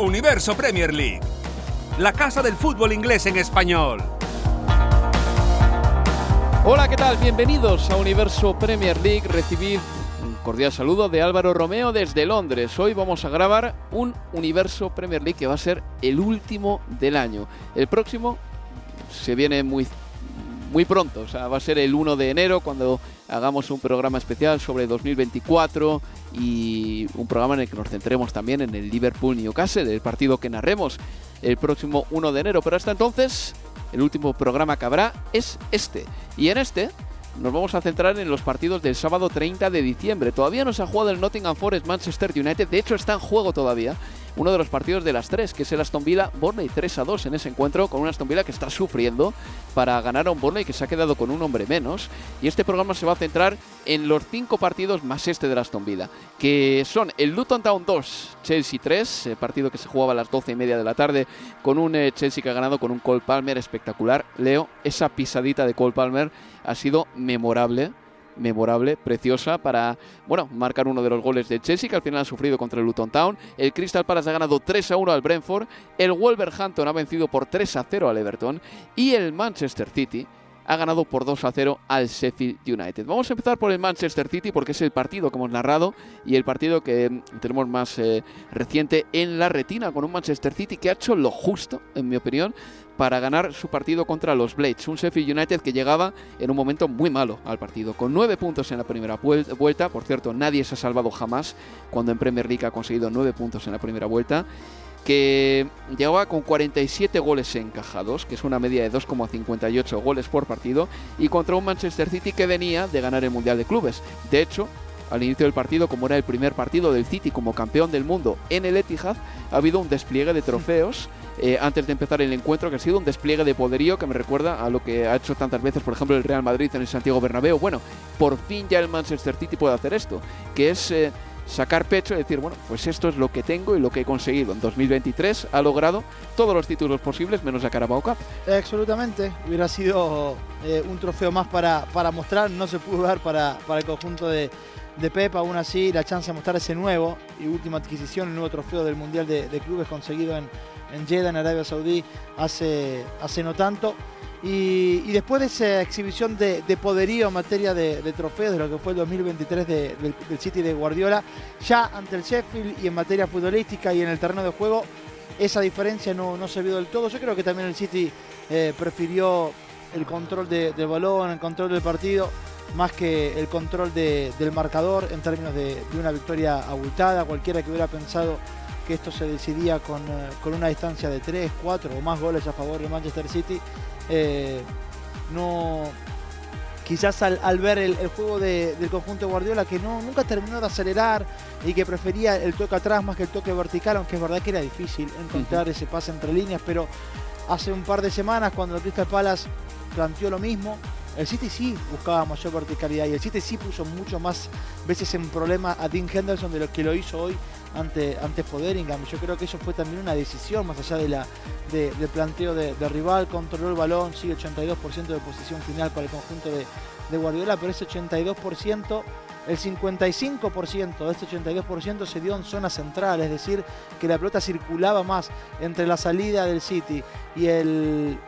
Universo Premier League, la casa del fútbol inglés en español. Hola, ¿qué tal? Bienvenidos a Universo Premier League. Recibid un cordial saludo de Álvaro Romeo desde Londres. Hoy vamos a grabar un Universo Premier League que va a ser el último del año. El próximo se viene muy muy pronto, o sea, va a ser el 1 de enero cuando hagamos un programa especial sobre 2024 y un programa en el que nos centremos también en el Liverpool Newcastle, el partido que narremos el próximo 1 de enero. Pero hasta entonces, el último programa que habrá es este. Y en este nos vamos a centrar en los partidos del sábado 30 de diciembre. Todavía no se ha jugado el Nottingham Forest Manchester United, de hecho está en juego todavía uno de los partidos de las tres, que es el Aston Villa Burnley 3 a 2 en ese encuentro con un Aston Villa que está sufriendo para ganar a un Burnley que se ha quedado con un hombre menos. Y este programa se va a centrar en los cinco partidos más este del Aston Villa, que son el Luton Town 2, Chelsea 3, partido que se jugaba a las 12 y media de la tarde con un eh, Chelsea que ha ganado con un Cole Palmer espectacular. Leo, esa pisadita de Cole Palmer ha sido memorable memorable, preciosa para, bueno, marcar uno de los goles de Chelsea que al final ha sufrido contra el Luton Town. El Crystal Palace ha ganado 3 a 1 al Brentford. El Wolverhampton ha vencido por 3 a 0 al Everton. Y el Manchester City ha ganado por 2 a 0 al Sheffield United. Vamos a empezar por el Manchester City porque es el partido que hemos narrado y el partido que mm, tenemos más eh, reciente en la retina con un Manchester City que ha hecho lo justo, en mi opinión, para ganar su partido contra los Blades. Un Sheffield United que llegaba en un momento muy malo al partido, con nueve puntos en la primera vuelta. Por cierto, nadie se ha salvado jamás cuando en Premier League ha conseguido nueve puntos en la primera vuelta que llegaba con 47 goles encajados, que es una media de 2,58 goles por partido, y contra un Manchester City que venía de ganar el Mundial de Clubes. De hecho, al inicio del partido, como era el primer partido del City como campeón del mundo en el Etihad, ha habido un despliegue de trofeos eh, antes de empezar el encuentro, que ha sido un despliegue de poderío que me recuerda a lo que ha hecho tantas veces, por ejemplo, el Real Madrid en el Santiago Bernabéu. Bueno, por fin ya el Manchester City puede hacer esto, que es eh, sacar pecho y decir, bueno, pues esto es lo que tengo y lo que he conseguido. En 2023 ha logrado todos los títulos posibles menos la Carabao Cup. Absolutamente, hubiera sido eh, un trofeo más para, para mostrar, no se pudo dar para, para el conjunto de, de Pep, aún así la chance de mostrar ese nuevo y última adquisición, el nuevo trofeo del Mundial de, Clubes conseguido en, en Jeddah, en Arabia Saudí, hace, hace no tanto. Y, después de esa exhibición de, poderío en materia de, trofeos de lo que fue el 2023 del, City de Guardiola, ya ante el Sheffield y en materia futbolística y en el terreno de juego, esa diferencia no, se vio del todo. Yo creo que también el City eh, prefirió el control del balón, el control del partido, más que el control del marcador en términos de, una victoria abultada. Cualquiera que hubiera pensado que esto se decidía con, eh, con una distancia de 3, 4 o más goles a favor de Manchester City, eh, no quizás al, ver el, juego del conjunto de Guardiola que no, nunca terminó de acelerar y que prefería el toque atrás más que el toque vertical, aunque es verdad que era difícil encontrar ese pase entre líneas, pero hace un par de semanas cuando el Crystal Palace planteó lo mismo, el City sí buscaba mayor verticalidad y el City sí puso mucho más veces en problema a Dean Henderson de lo que lo hizo hoy ante, ante Foderingham. Yo creo que eso fue también una decisión más allá de la, del planteo de, rival, controló el balón, sí, 82% de posición final para el conjunto de, Guardiola, pero ese 82%, el 55% de este 82% se dio en zona central, es decir, que la pelota circulaba más entre la salida del City y el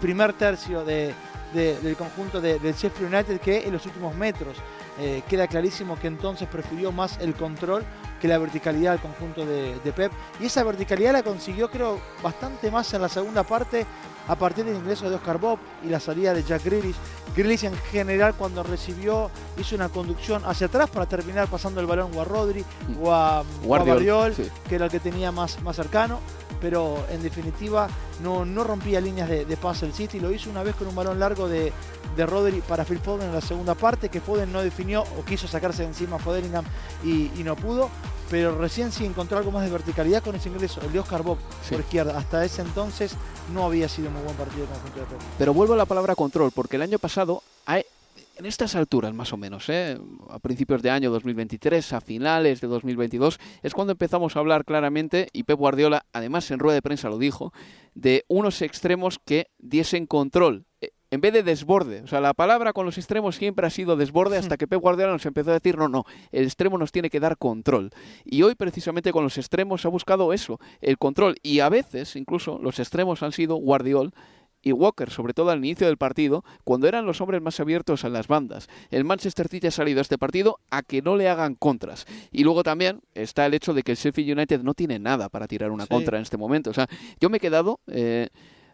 primer tercio de, de- del conjunto de- del Sheffield United que en los últimos metros. Eh, queda clarísimo que entonces prefirió más el control que la verticalidad del conjunto de Pep. Y esa verticalidad la consiguió, creo, bastante más en la segunda parte a partir del ingreso de Oscar Bob y la salida de Jack Grealish. Grealish en general cuando recibió hizo una conducción hacia atrás para terminar pasando el balón o a Rodri o a, o a Guardiol, Barriol, sí. que era el que tenía más, más cercano. Pero en definitiva no, no rompía líneas de, de pase el City. Lo hizo una vez con un balón largo de, de Rodri para Phil Foden en la segunda parte, que Foden no definió o quiso sacarse de encima a Foderingham y, y no pudo. Pero recién sí encontró algo más de verticalidad con ese ingreso, el de Oscar Bob Sí. por izquierda. Hasta ese entonces no había sido muy buen partido el conjunto de Pep. Pero vuelvo a la palabra control, porque el año pasado, en estas alturas más o menos, ¿eh? a principios de año 2023, a finales de 2022, es cuando empezamos a hablar claramente, y Pep Guardiola, además en rueda de prensa lo dijo, de unos extremos que diesen control. En vez de desborde, o sea, la palabra con los extremos siempre ha sido desborde hasta que Pep Guardiola nos empezó a decir, no, no, el extremo nos tiene que dar control. Y hoy precisamente con los extremos ha buscado eso, el control. Y a veces, incluso, los extremos han sido Guardiol y Walker, sobre todo al inicio del partido, cuando eran los hombres más abiertos en las bandas. El Manchester City ha salido a este partido a que no le hagan contras. Y luego también está el hecho de que el Sheffield United no tiene nada para tirar una Sí. contra en este momento. O sea, yo me he quedado eh,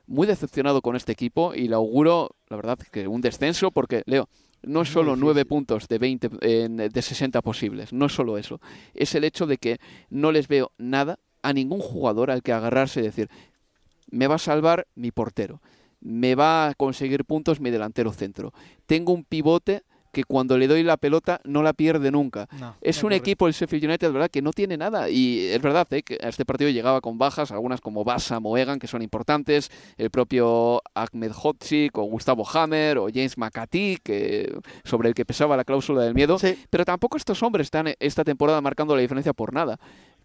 muy decepcionado con este equipo y le auguro, la verdad, que un descenso, porque, Leo, no es solo nueve puntos de 20, en- de 60 posibles, no es solo eso. Es el hecho de que no les veo nada a ningún jugador al que agarrarse y decir, me va a salvar mi portero, me va a conseguir puntos mi delantero centro. Tengo un pivote que cuando le doy la pelota no la pierde nunca. No, Es un equipo, el Sheffield United, ¿verdad?, que no tiene nada. Y es verdad ¿eh? que a este partido llegaba con bajas, algunas como Bassa, Moegan, que son importantes, el propio Ahmed Hodzic, o Gustavo Hammer, o James McAtee, que, sobre el que pesaba la cláusula del miedo. Sí. Pero tampoco estos hombres están esta temporada marcando la diferencia por nada.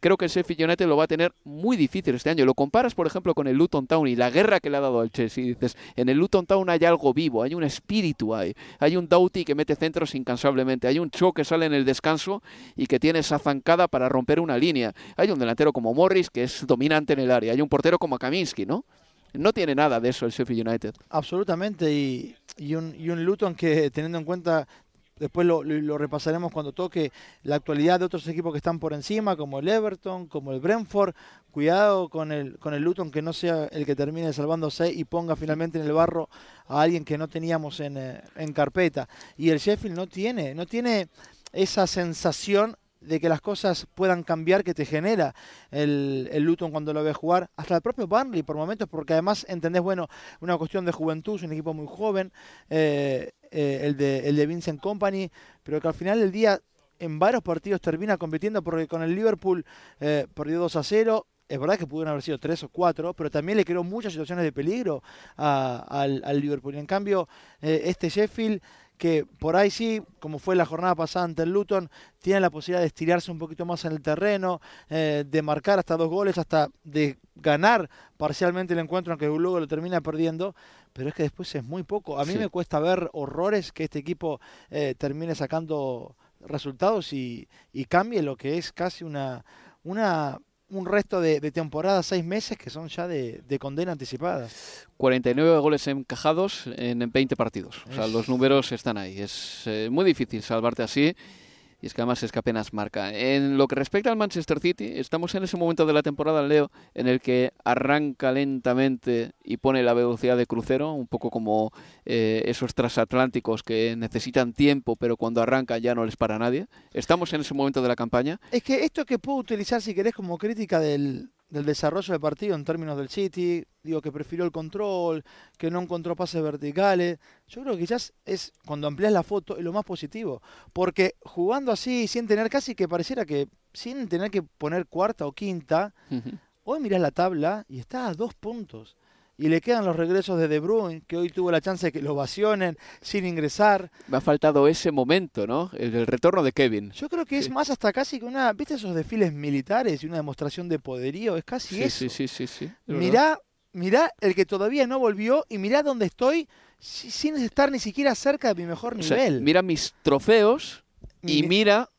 Creo que el Sheffield United lo va a tener muy difícil este año. Lo comparas, por ejemplo, con el Luton Town y la guerra que le ha dado al Chelsea. Y dices, en el Luton Town hay algo vivo, hay un espíritu ahí. Hay un Doughty que mete centros incansablemente. Hay un Cho que sale en el descanso y que tiene esa zancada para romper una línea. Hay un delantero como Morris que es dominante en el área. Hay un portero como Kaminsky, ¿no? No tiene nada de eso el Sheffield United. Absolutamente, y, un, y un Luton que teniendo en cuenta, después lo, repasaremos cuando toque la actualidad de otros equipos que están por encima, como el Everton, como el Brentford, cuidado con el, con el Luton que no sea el que termine salvándose y ponga finalmente en el barro a alguien que no teníamos en, eh, en carpeta. Y el Sheffield no tiene, no tiene esa sensación de que las cosas puedan cambiar que te genera el, el Luton cuando lo ves jugar, hasta el propio Burnley por momentos, porque además entendés, bueno, una cuestión de juventud, es un equipo muy joven, eh, eh, el, de, el de Vincent Company, pero que al final del día en varios partidos termina compitiendo porque con el Liverpool eh, perdió 2 a 0. Es verdad que pudieron haber sido 3 o 4, pero también le creó muchas situaciones de peligro al, al Liverpool. Y en cambio, eh, este Sheffield, que por ahí sí, como fue la jornada pasada ante el Luton, tiene la posibilidad de estirarse un poquito más en el terreno, eh, de marcar hasta dos goles, hasta de ganar parcialmente el encuentro, aunque luego lo termina perdiendo, pero es que después es muy poco. A mí Sí. me cuesta ver horrores que este equipo eh, termine sacando resultados y, y cambie lo que es casi una, una un resto de, de temporada, seis meses, que son ya de, de condena anticipada. 49 goles encajados en 20 partidos. O sea, Es- los números están ahí. Es eh, muy difícil salvarte así. Y es que además es que apenas marca. En lo que respecta al Manchester City, estamos en ese momento de la temporada, Leo, en el que arranca lentamente y pone la velocidad de crucero, un poco como eh, esos transatlánticos que necesitan tiempo, pero cuando arranca ya no les para nadie. Estamos en ese momento de la campaña. Es que esto que puedo utilizar, si querés, como crítica del, del desarrollo del partido en términos del City, digo que prefirió el control, que no encontró pases verticales, yo creo que quizás es cuando amplias la foto es lo más positivo, porque jugando así, sin tener casi que pareciera que, sin tener que poner cuarta o quinta, hoy mirás la tabla y está a dos puntos. Y le quedan los regresos de De Bruyne, que hoy tuvo la chance de que lo ovacionen sin ingresar. Me ha faltado ese momento, ¿no? El, el retorno de Kevin. Yo creo que es más hasta casi que una, ¿viste esos desfiles militares y una demostración de poderío? Es casi Sí, eso. sí, sí, sí, sí. mirá, mirá el que todavía no volvió y mirá dónde estoy si- sin estar ni siquiera cerca de mi mejor O sea, nivel. mira mis trofeos y Mi- mira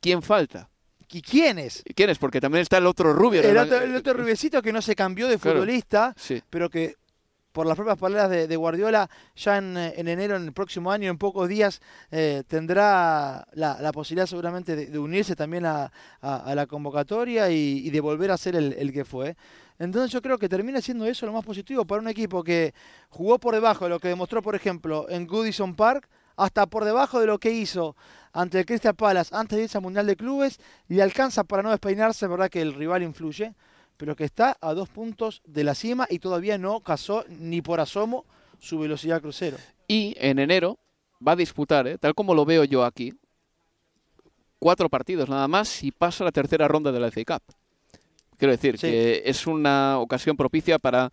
quién falta. ¿Y quién es? ¿Y ¿Quién es? Porque también está el otro rubio. El otro, el otro rubiecito que no se cambió de Claro. futbolista, Sí, pero que por las propias palabras de, Guardiola, ya en, enero, en el próximo año, en pocos días, eh, tendrá la, posibilidad seguramente de, unirse también a, la convocatoria y, de volver a ser el, que fue. Entonces yo creo que termina siendo eso lo más positivo para un equipo que jugó por debajo de lo que demostró, por ejemplo, en Goodison Park, hasta por debajo de lo que hizo ante el Crystal Palace antes de irse al Mundial de Clubes, y alcanza para no despeinarse, verdad que el rival influye pero que está a dos puntos de la cima y todavía no casó ni por asomo su velocidad crucero. Y en enero va a disputar, ¿eh? tal como lo veo yo aquí, cuatro partidos nada más y pasa la tercera ronda de la FA Cup. Quiero decir que es una ocasión propicia para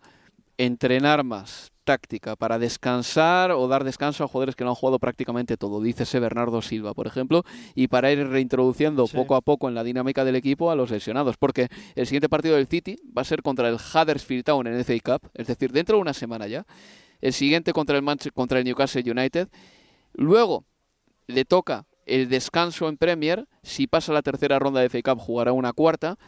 entrenar más, táctica para descansar o dar descanso a jugadores que no han jugado prácticamente todo, dícese Bernardo Silva, por ejemplo, y para ir reintroduciendo poco a poco en la dinámica del equipo a los lesionados, porque el siguiente partido del City va a ser contra el Huddersfield Town en el FA Cup, es decir, dentro de una semana ya. El siguiente contra el, contra el Newcastle United. Luego le toca el descanso en Premier. Si pasa la tercera ronda de FA Cup, jugará una cuarta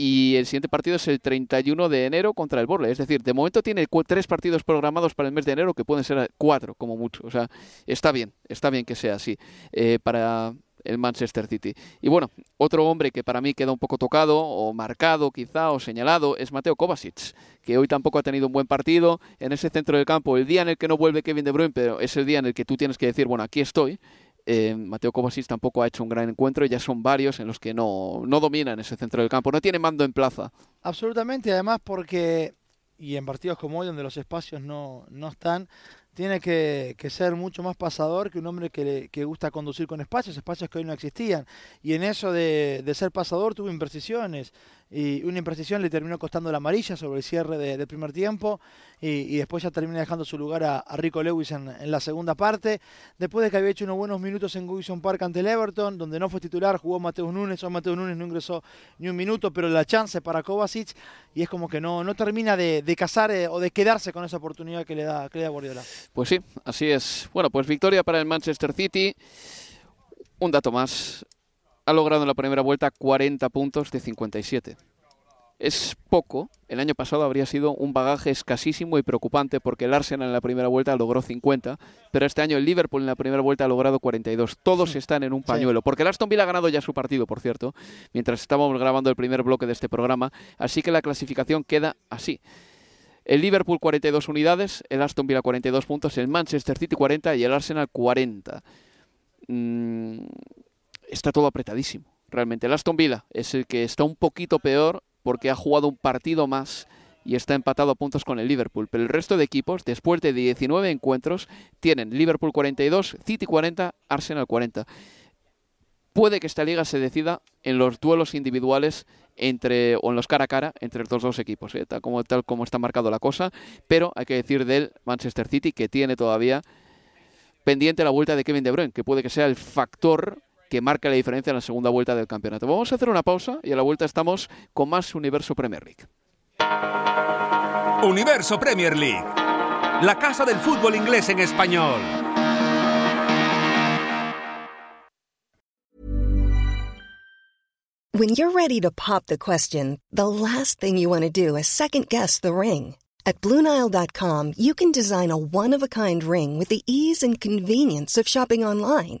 y el siguiente partido es el 31 de enero contra el Borle. Es decir, de momento tiene tres partidos programados para el mes de enero que pueden ser cuatro como mucho. O sea, está bien, está bien que sea así eh, para el Manchester City. Y bueno, otro hombre que para mí queda un poco tocado o marcado quizá o señalado es Mateo Kovacic, que hoy tampoco ha tenido un buen partido en ese centro del campo. El día en el que no vuelve Kevin De Bruyne, pero es el día en el que tú tienes que decir, bueno, aquí estoy. Eh, Mateo Kovacic tampoco ha hecho un gran encuentro y ya son varios en los que no, no dominan ese centro del campo, no tiene mando en plaza. Absolutamente, además porque, y en partidos como hoy donde los espacios no, no están, tiene que, ser mucho más pasador que un hombre que, que, gusta conducir con espacios, espacios que hoy no existían. Y en eso de, de ser pasador tuvo imprecisiones y una imprecisión le terminó costando la amarilla sobre el cierre del primer tiempo y, después ya termina dejando su lugar a, Rico Lewis en, la segunda parte. Después de que había hecho unos buenos minutos en Goodison Park ante el Everton, donde no fue titular, jugó Mateus Núñez, o Mateus Núñez no ingresó ni un minuto, pero la chance para Kovacic y es como que no, no termina de, de cazar eh, o de quedarse con esa oportunidad que le da, que le da Guardiola. Pues sí, así es. Bueno, pues victoria para el Manchester City. Un dato más, ha logrado en la primera vuelta 40 puntos de 57. Es poco, el año pasado habría sido un bagaje escasísimo y preocupante porque el Arsenal en la primera vuelta logró 50, pero este año el Liverpool en la primera vuelta ha logrado 42. Todos están en un pañuelo, porque el Aston Villa ha ganado ya su partido, por cierto, mientras estábamos grabando el primer bloque de este programa, así que la clasificación queda así. El Liverpool 42 unidades, el Aston Villa 42 puntos, el Manchester City 40 y el Arsenal 40. Mm, está todo apretadísimo. Realmente el Aston Villa es el que está un poquito peor porque ha jugado un partido más y está empatado a puntos con el Liverpool. Pero el resto de equipos, después de 19 encuentros, tienen Liverpool 42, City 40, Arsenal 40. Puede que esta liga se decida en los duelos individuales entre o en los cara a cara entre estos dos equipos, ¿eh? tal, como, tal como está marcado la cosa, pero hay que decir del Manchester City que tiene todavía pendiente la vuelta de Kevin De Bruyne, que puede que sea el factor que marca la diferencia en la segunda vuelta del campeonato. Vamos a hacer una pausa y a la vuelta estamos con más Universo Premier League. Universo Premier League, la casa del fútbol inglés en español. When you're ready to pop the question, the last thing you want to do is second guess the ring. At BlueNile.com, you can design a one-of-a-kind ring with the ease and convenience of shopping online.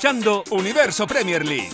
escuchando Universo Premier League.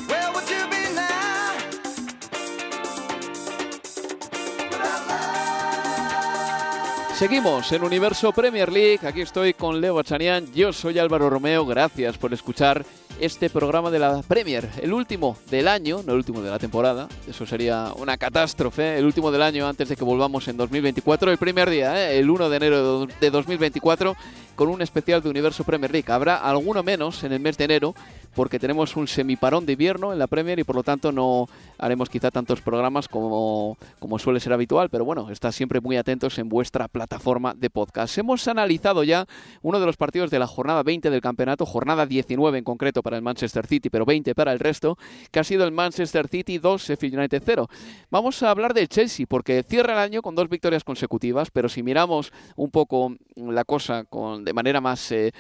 Seguimos en Universo Premier League. Aquí estoy con Leo Bachanian. Yo soy Álvaro Romeo. Gracias por escuchar este programa de la Premier. El último del año, no el último de la temporada. Eso sería una catástrofe. El último del año antes de que volvamos en 2024. El primer día, ¿eh? el 1 de enero de 2024, con un especial de Universo Premier League. Habrá alguno menos en el mes de enero porque tenemos un semiparón de invierno en la Premier y por lo tanto no haremos quizá tantos programas como, como suele ser habitual, pero bueno, está siempre muy atentos en vuestra plataforma de podcast. Hemos analizado ya uno de los partidos de la jornada 20 del campeonato, jornada 19 en concreto para el Manchester City, pero 20 para el resto, que ha sido el Manchester City 2, Sheffield United 0. Vamos a hablar del Chelsea, porque cierra el año con dos victorias consecutivas, pero si miramos un poco la cosa con, de manera más... eh,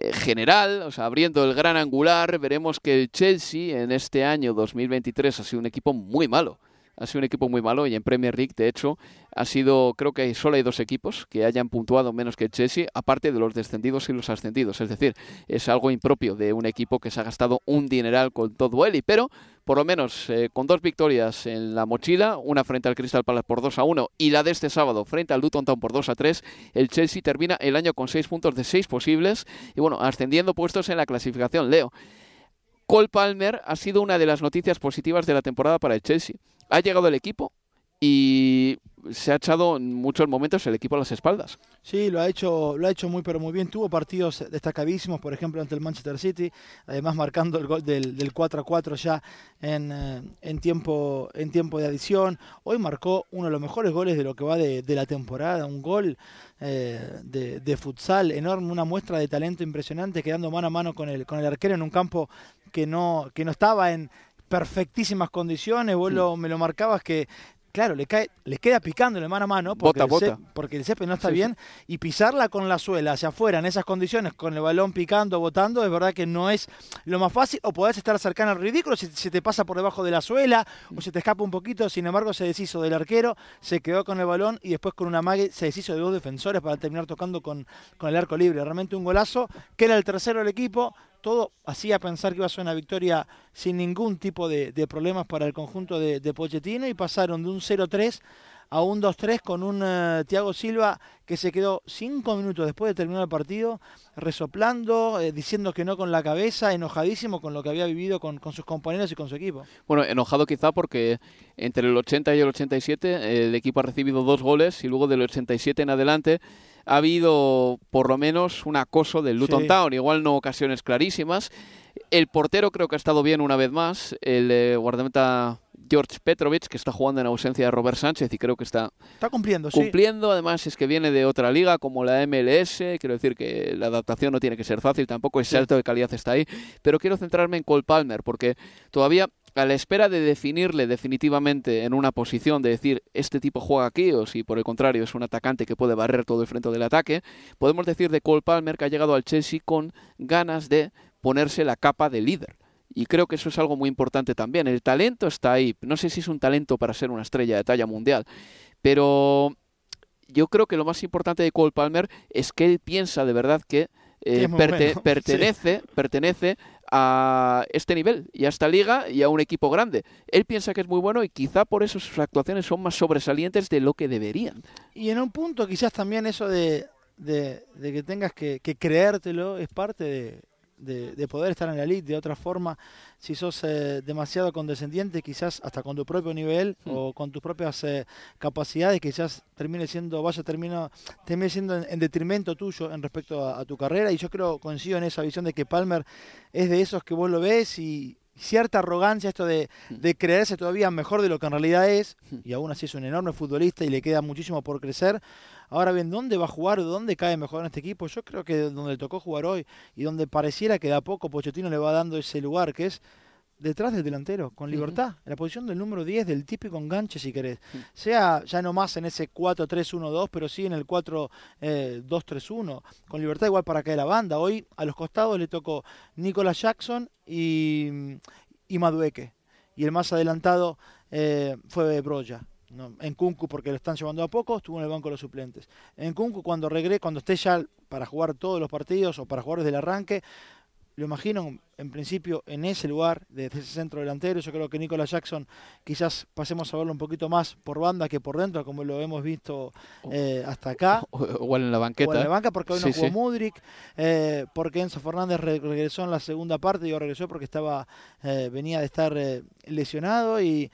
eh, general, o sea, abriendo el gran angular, veremos que el Chelsea en este año 2023 ha sido un equipo muy malo. Ha sido un equipo muy malo y en Premier League, de hecho, ha sido, creo que solo hay dos equipos que hayan puntuado menos que el Chelsea, aparte de los descendidos y los ascendidos. Es decir, es algo impropio de un equipo que se ha gastado un dineral con todo él, pero por lo menos eh, con dos victorias en la mochila, una frente al Crystal Palace por 2 a 1 y la de este sábado frente al Luton Town por 2 a 3, el Chelsea termina el año con 6 puntos de 6 posibles y bueno, ascendiendo puestos en la clasificación. Leo, Cole Palmer ha sido una de las noticias positivas de la temporada para el Chelsea. Ha llegado el equipo y se ha echado en muchos momentos el equipo a las espaldas. Sí, lo ha hecho, lo ha hecho muy pero muy bien. Tuvo partidos destacadísimos, por ejemplo, ante el Manchester City, además marcando el gol del, del 4 a 4 ya en, eh, en, tiempo, en tiempo de adición. Hoy marcó uno de los mejores goles de lo que va de, de la temporada, un gol eh, de, de, futsal enorme, una muestra de talento impresionante, quedando mano a mano con el, con el arquero en un campo que no, que no estaba en perfectísimas condiciones. Vos Sí. lo, me lo marcabas que claro, le cae, le queda picándole mano a mano porque, Bota, el, bota. porque el césped no está Sí, sí. bien y pisarla con la suela hacia afuera en esas condiciones, con el balón picando, botando, es verdad que no es lo más fácil o podés estar cercano al ridículo si se te pasa por debajo de la suela o se te escapa un poquito, sin embargo se deshizo del arquero, se quedó con el balón y después con una mague se deshizo de dos defensores para terminar tocando con, con el arco libre. Realmente un golazo, que era el tercero del equipo, todo hacía pensar que iba a ser una victoria sin ningún tipo de, problemas para el conjunto de, de Pochettino y pasaron de un 0-3 a un 2-3 con un eh, Thiago Silva que se quedó cinco minutos después de terminar el partido resoplando, eh, diciendo que no con la cabeza, enojadísimo con lo que había vivido con, con sus compañeros y con su equipo. Bueno, enojado quizá porque entre el 80 y el 87 el equipo ha recibido dos goles y luego del 87 en adelante ha habido por lo menos un acoso del Luton Sí. Town, igual no ocasiones clarísimas. El portero creo que ha estado bien una vez más, el eh, guardameta George Petrovic, que está jugando en ausencia de Robert Sánchez y creo que está Está cumpliendo, sí. cumpliendo. Además, es que viene de otra liga como la MLS. Quiero decir que la adaptación no tiene que ser fácil, tampoco Sí. salto de calidad está ahí. Pero quiero centrarme en Cole Palmer, porque todavía a la espera de definirle definitivamente en una posición de decir este tipo juega aquí o si por el contrario es un atacante que puede barrer todo el frente del ataque, podemos decir de Cole Palmer que ha llegado al Chelsea con ganas de ponerse la capa de líder. Y creo que eso es algo muy importante también. El talento está ahí. No sé si es un talento para ser una estrella de talla mundial, pero yo creo que lo más importante de Cole Palmer es que él piensa de verdad que eh, es muy perte- bueno, sí. pertenece, pertenece a este nivel y a esta liga y a un equipo grande. Él piensa que es muy bueno y quizá por eso sus actuaciones son más sobresalientes de lo que deberían. Y en un punto quizás también eso de, de- de que tengas que, que creértelo es parte de, de- de poder estar en la elite. De otra forma, si sos eh, demasiado condescendiente, quizás hasta con tu propio nivel Hmm. o con tus propias eh, capacidades, quizás termine siendo, vaya, termino, termine siendo en, en detrimento tuyo en respecto a, a tu carrera. Y yo creo, coincido en esa visión de que Palmer es de esos que vos lo ves y cierta arrogancia, esto de, de creerse todavía mejor de lo que en realidad es, y aún así es un enorme futbolista y le queda muchísimo por crecer. Ahora bien, ¿dónde va a jugar? ¿Dónde cae mejor en este equipo? Yo creo que donde le tocó jugar hoy y donde pareciera que de a poco Pochettino le va dando ese lugar, que es detrás del delantero, con libertad, en la posición del número 10, del típico enganche si querés. Sea ya no más en ese 4-3-1-2, pero sí en el 4-2-3-1, con libertad igual para caer la banda. Hoy a los costados le tocó Nicolas Jackson y, y Madueque. Y el más adelantado eh, fue Broya. ¿No? En Kunku porque lo están llevando a poco, estuvo en el banco de los suplentes. En Kunku cuando regrese, cuando esté ya para jugar todos los partidos o para jugar desde el arranque, lo imagino en principio en ese lugar, de ese centro delantero. Yo creo que Nicolas Jackson quizás pasemos a verlo un poquito más por banda que por dentro, como lo hemos visto eh, hasta acá. O- Igual en la banqueta. O en la banca porque hoy no jugó sí. Mudrik, eh, porque Enzo Fernández re- regresó en la segunda parte, digo regresó porque estaba eh, venía de estar lesionado y,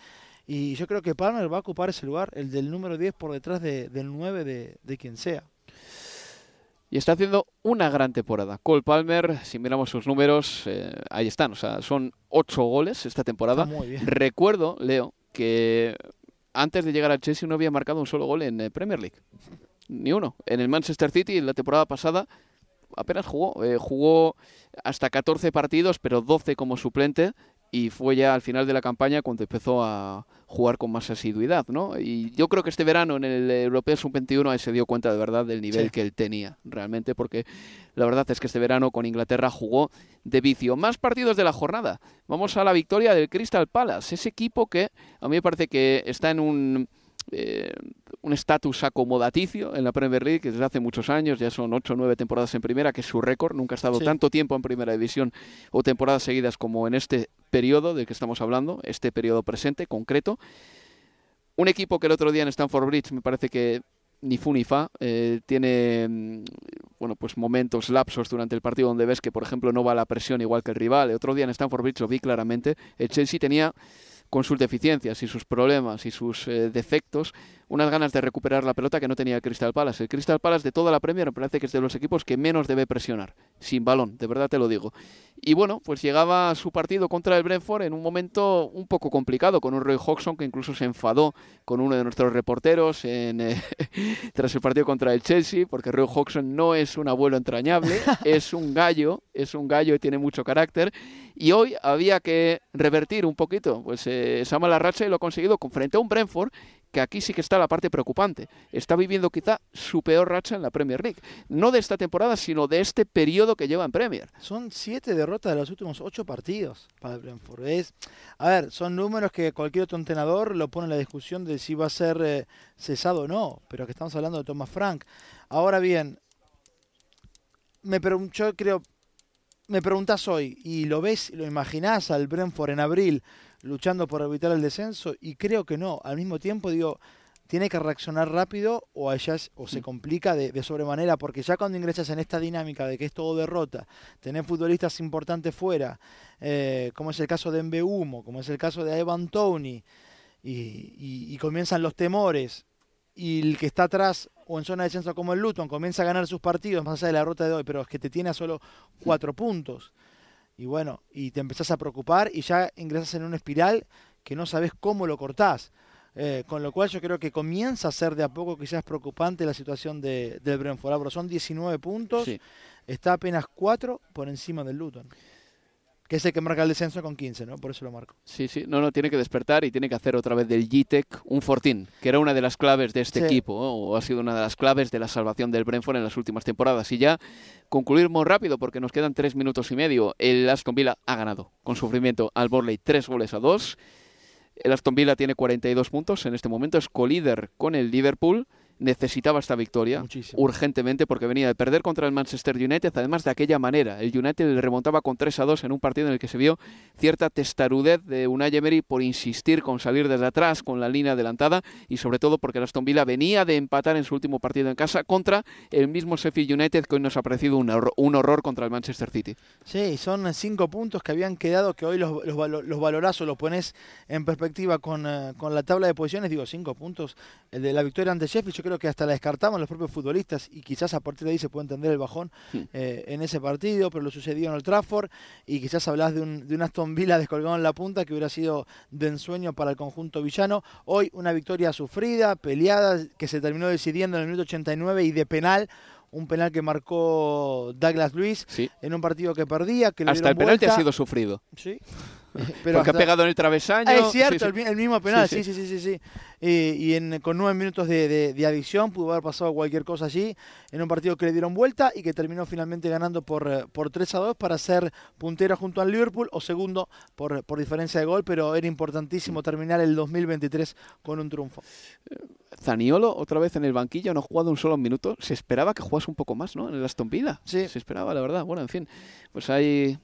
y yo creo que Palmer va a ocupar ese lugar, el del número 10 por detrás de- del 9 de, de quien sea. Y está haciendo una gran temporada. Cole Palmer, si miramos sus números, eh, ahí están. O sea, son ocho goles esta temporada. Está muy bien. Recuerdo, Leo, que antes de llegar al Chelsea no había marcado un solo gol en eh, Premier League. Ni uno. En el Manchester City, la temporada pasada, apenas jugó. Eh, jugó hasta 14 partidos, pero 12 como suplente. Y fue ya al final de la campaña cuando empezó a jugar con más asiduidad, ¿no? Y yo creo que este verano en el Europeo Sub-21 ahí se dio cuenta de verdad del nivel Sí. que él tenía, realmente, porque la verdad es que este verano con Inglaterra jugó de vicio. Más partidos de la jornada. Vamos a la victoria del Crystal Palace, ese equipo que a mí me parece que está en un eh, un estatus acomodaticio en la Premier League que desde hace muchos años, ya son 8 o 9 temporadas en primera, que es su récord, nunca ha estado Sí. tanto tiempo en primera división o temporadas seguidas como en este periodo del que estamos hablando, este periodo presente, concreto. Un equipo que el otro día en Stamford Bridge me parece que ni fu ni fa, eh, tiene mm, bueno pues momentos lapsos durante el partido donde ves que por ejemplo no va la presión igual que el rival. El otro día en Stamford Bridge lo vi claramente. El Chelsea tenía con sus deficiencias y sus problemas y sus eh, defectos, unas ganas de recuperar la pelota que no tenía el Crystal Palace. El Crystal Palace de toda la Premier me parece que es de los equipos que menos debe presionar, sin balón, de verdad te lo digo. Y bueno, pues llegaba su partido contra el Brentford en un momento un poco complicado, con un Roy Hodgson que incluso se enfadó con uno de nuestros reporteros en, eh, tras el partido contra el Chelsea, porque Roy Hodgson no es un abuelo entrañable, es un gallo, es un gallo y tiene mucho carácter. Y hoy había que revertir un poquito pues, eh, esa mala racha y lo ha conseguido con frente a un Brentford que aquí sí que está la parte preocupante. Está viviendo quizá su peor racha en la Premier League. No de esta temporada, sino de este periodo que lleva en Premier. Son siete derrotas de los últimos ocho partidos para el Brentford. Es, a ver, son números que cualquier otro entrenador lo pone en la discusión de si va a ser eh, cesado o no, pero que estamos hablando de Thomas Frank. Ahora bien, me yo creo, me preguntás hoy y lo ves, lo imaginás al Brentford en abril luchando por evitar el descenso y creo que no. Al mismo tiempo digo, tiene que reaccionar rápido o allá o se complica de, de sobremanera porque ya cuando ingresas en esta dinámica de que es todo derrota, tener futbolistas importantes fuera, eh, como es el caso de Humo, como es el caso de Evan Tony, y, y- y comienzan los temores, y el que está atrás o en zona de descenso como el Luton comienza a ganar sus partidos más allá de la derrota de hoy, pero es que te tiene a solo cuatro puntos. Y bueno, y te empezás a preocupar y ya ingresas en una espiral que no sabes cómo lo cortás. Eh, con lo cual yo creo que comienza a ser de a poco quizás preocupante la situación de, del Brentford. Ahora, son 19 puntos, Sí. está apenas 4 por encima del Luton. Que es el que marca el descenso con 15, ¿no? Por eso lo marco. Sí, sí, no, no, tiene que despertar y tiene que hacer otra vez del GTEC un fortín, que era una de las claves de este Sí. equipo, ¿no? o ha sido una de las claves de la salvación del Brentford en las últimas temporadas. Y ya concluir muy rápido, porque nos quedan tres minutos y medio. El Aston Villa ha ganado con sufrimiento al Borley tres goles a dos. El Aston Villa tiene 42 puntos en este momento, es colíder con el Liverpool. Necesitaba esta victoria Muchísimo. urgentemente porque venía de perder contra el Manchester United, además de aquella manera. El United le remontaba con 3 a 2 en un partido en el que se vio cierta testarudez de Unai Emery por insistir con salir desde atrás con la línea adelantada y sobre todo porque el Aston Villa venía de empatar en su último partido en casa contra el mismo Sheffield United que hoy nos ha parecido un, horror, un horror contra el Manchester City. Sí, son cinco puntos que habían quedado que hoy los, los, los los pones en perspectiva con, eh, con la tabla de posiciones. Digo, cinco puntos. El de la victoria ante Sheffield, yo creo que hasta la descartamos los propios futbolistas y quizás a partir de ahí se puede entender el bajón Hmm. eh, en ese partido, pero lo sucedió en el Trafford y quizás hablás de un, de un Aston Villa descolgado en la punta que hubiera sido de ensueño para el conjunto villano. Hoy una victoria sufrida, peleada, que se terminó decidiendo en el minuto 89 y de penal. Un penal que marcó Douglas Luis Sí. en un partido que perdía. Que Hasta el penalti ha vuelta. sido sufrido. Sí. Porque ha pegado en el travesaño. Ah, es cierto, Sí, sí. El, mi- el mismo penal, sí, Sí, sí, sí, sí. Eh, y en, con nueve minutos de, de- de adición pudo haber pasado cualquier cosa allí, en un partido que le dieron vuelta y que terminó finalmente ganando por, eh, por 3 a 2 para ser puntero junto al Liverpool o segundo por, por diferencia de gol, pero era importantísimo terminar el 2023 con un triunfo. Zaniolo, otra vez en el banquillo, no ha jugado un solo minuto. Se esperaba que jugase un poco más, ¿no? En el Aston Villa. Sí. Se esperaba, la verdad. Bueno, en fin. Pues hay,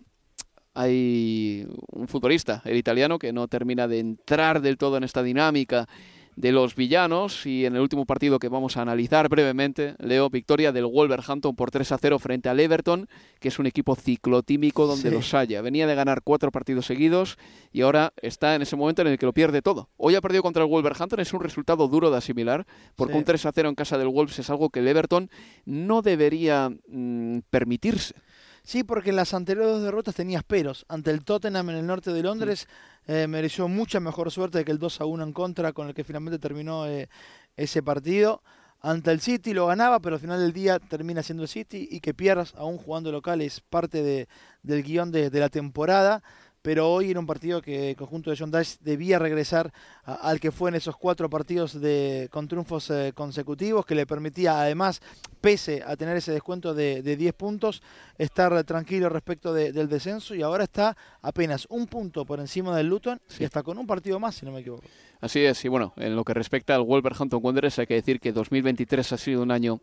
hay un futbolista, el italiano, que no termina de entrar del todo en esta dinámica de los villanos y en el último partido que vamos a analizar brevemente, Leo, victoria del Wolverhampton por 3 a 0 frente al Everton, que es un equipo ciclotímico donde Sí. los haya. Venía de ganar cuatro partidos seguidos y ahora está en ese momento en el que lo pierde todo. Hoy ha perdido contra el Wolverhampton, es un resultado duro de asimilar, porque Sí. un 3 a 0 en casa del Wolves es algo que el Everton no debería mm, permitirse. Sí, porque en las anteriores dos derrotas tenías peros. Ante el Tottenham en el norte de Londres eh, mereció mucha mejor suerte que el 2 a 1 en contra con el que finalmente terminó eh, ese partido. Ante el City lo ganaba, pero al final del día termina siendo el City y que pierdas aún jugando local es parte de- del guion de, de la temporada. Pero hoy era un partido que el conjunto de John Dash debía regresar a- al que fue en esos cuatro partidos de, con triunfos eh, consecutivos, que le permitía además, pese a tener ese descuento de, de 10 puntos, estar tranquilo respecto de- del descenso y ahora está apenas un punto por encima del Luton Sí. y está con un partido más, si no me equivoco. Así es, y bueno, en lo que respecta al Wolverhampton Wanderers hay que decir que 2023 ha sido un año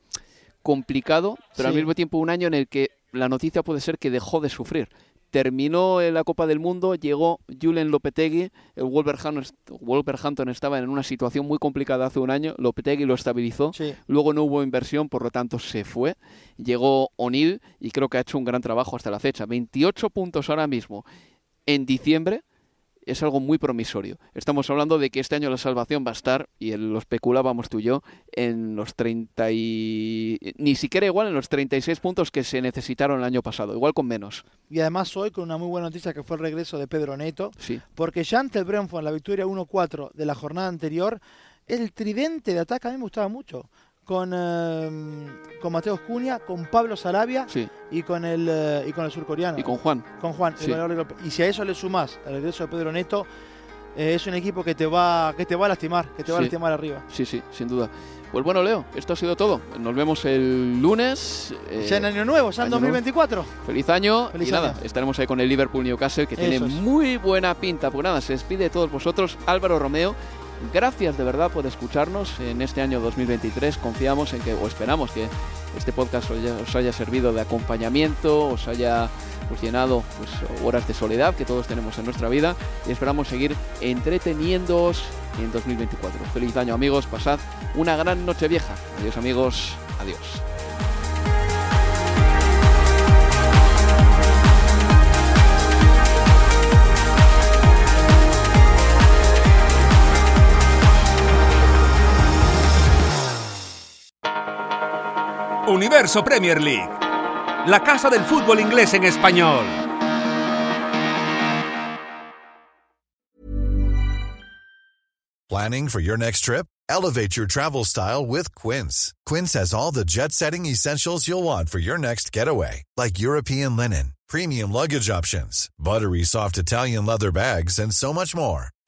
complicado, pero al mismo tiempo un año en el que la noticia puede ser que dejó de sufrir. Terminó en la Copa del Mundo, llegó Julen Lopetegui, el Wolverhampton, Wolverhampton estaba en una situación muy complicada hace un año, Lopetegui lo estabilizó, Sí. luego no hubo inversión, por lo tanto se fue, llegó O'Neill y creo que ha hecho un gran trabajo hasta la fecha, 28 puntos ahora mismo en diciembre, es algo muy promisorio. Estamos hablando de que este año la salvación va a estar, y lo especulábamos tú y yo, en los 30 y... ni siquiera igual en los 36 puntos que se necesitaron el año pasado, igual con menos. Y además hoy con una muy buena noticia que fue el regreso de Pedro Neto, Sí, porque ya ante el Brentford en la victoria 1-4 de la jornada anterior, el tridente de ataque a mí me gustaba mucho. Con, eh, con Mateo Cunha, con Pablo Sarabia sí. y con el eh, y con el surcoreano. Y con Juan. con Juan. Sí. Y si a eso le sumás el regreso de Pedro Neto, eh, es un equipo que te va que te va a lastimar, que te va a lastimar arriba. Sí, sí, sin duda. Pues bueno, Leo, esto ha sido todo. Nos vemos el lunes. eh, ya en año nuevo, ya en año nuevo. 2024. Feliz año. Feliz y nada, estaremos ahí con el Liverpool Newcastle, que tiene es. muy buena pinta. Pues nada, se despide de todos vosotros Álvaro Romeo. Gracias de verdad por escucharnos en este año 2023. Confiamos en que, o esperamos que este podcast os haya, servido de acompañamiento, os haya pues, llenado pues, horas de soledad que todos tenemos en nuestra vida y esperamos seguir entreteniéndoos en 2024. Feliz año amigos, pasad una gran noche vieja. Adiós amigos, adiós. Universo Premier League. La casa del fútbol inglés en español. Planning for your next trip? Elevate your travel style with Quince. Quince has all the jet setting essentials you'll want for your next getaway, like European linen, premium luggage options, buttery soft Italian leather bags, and so much more.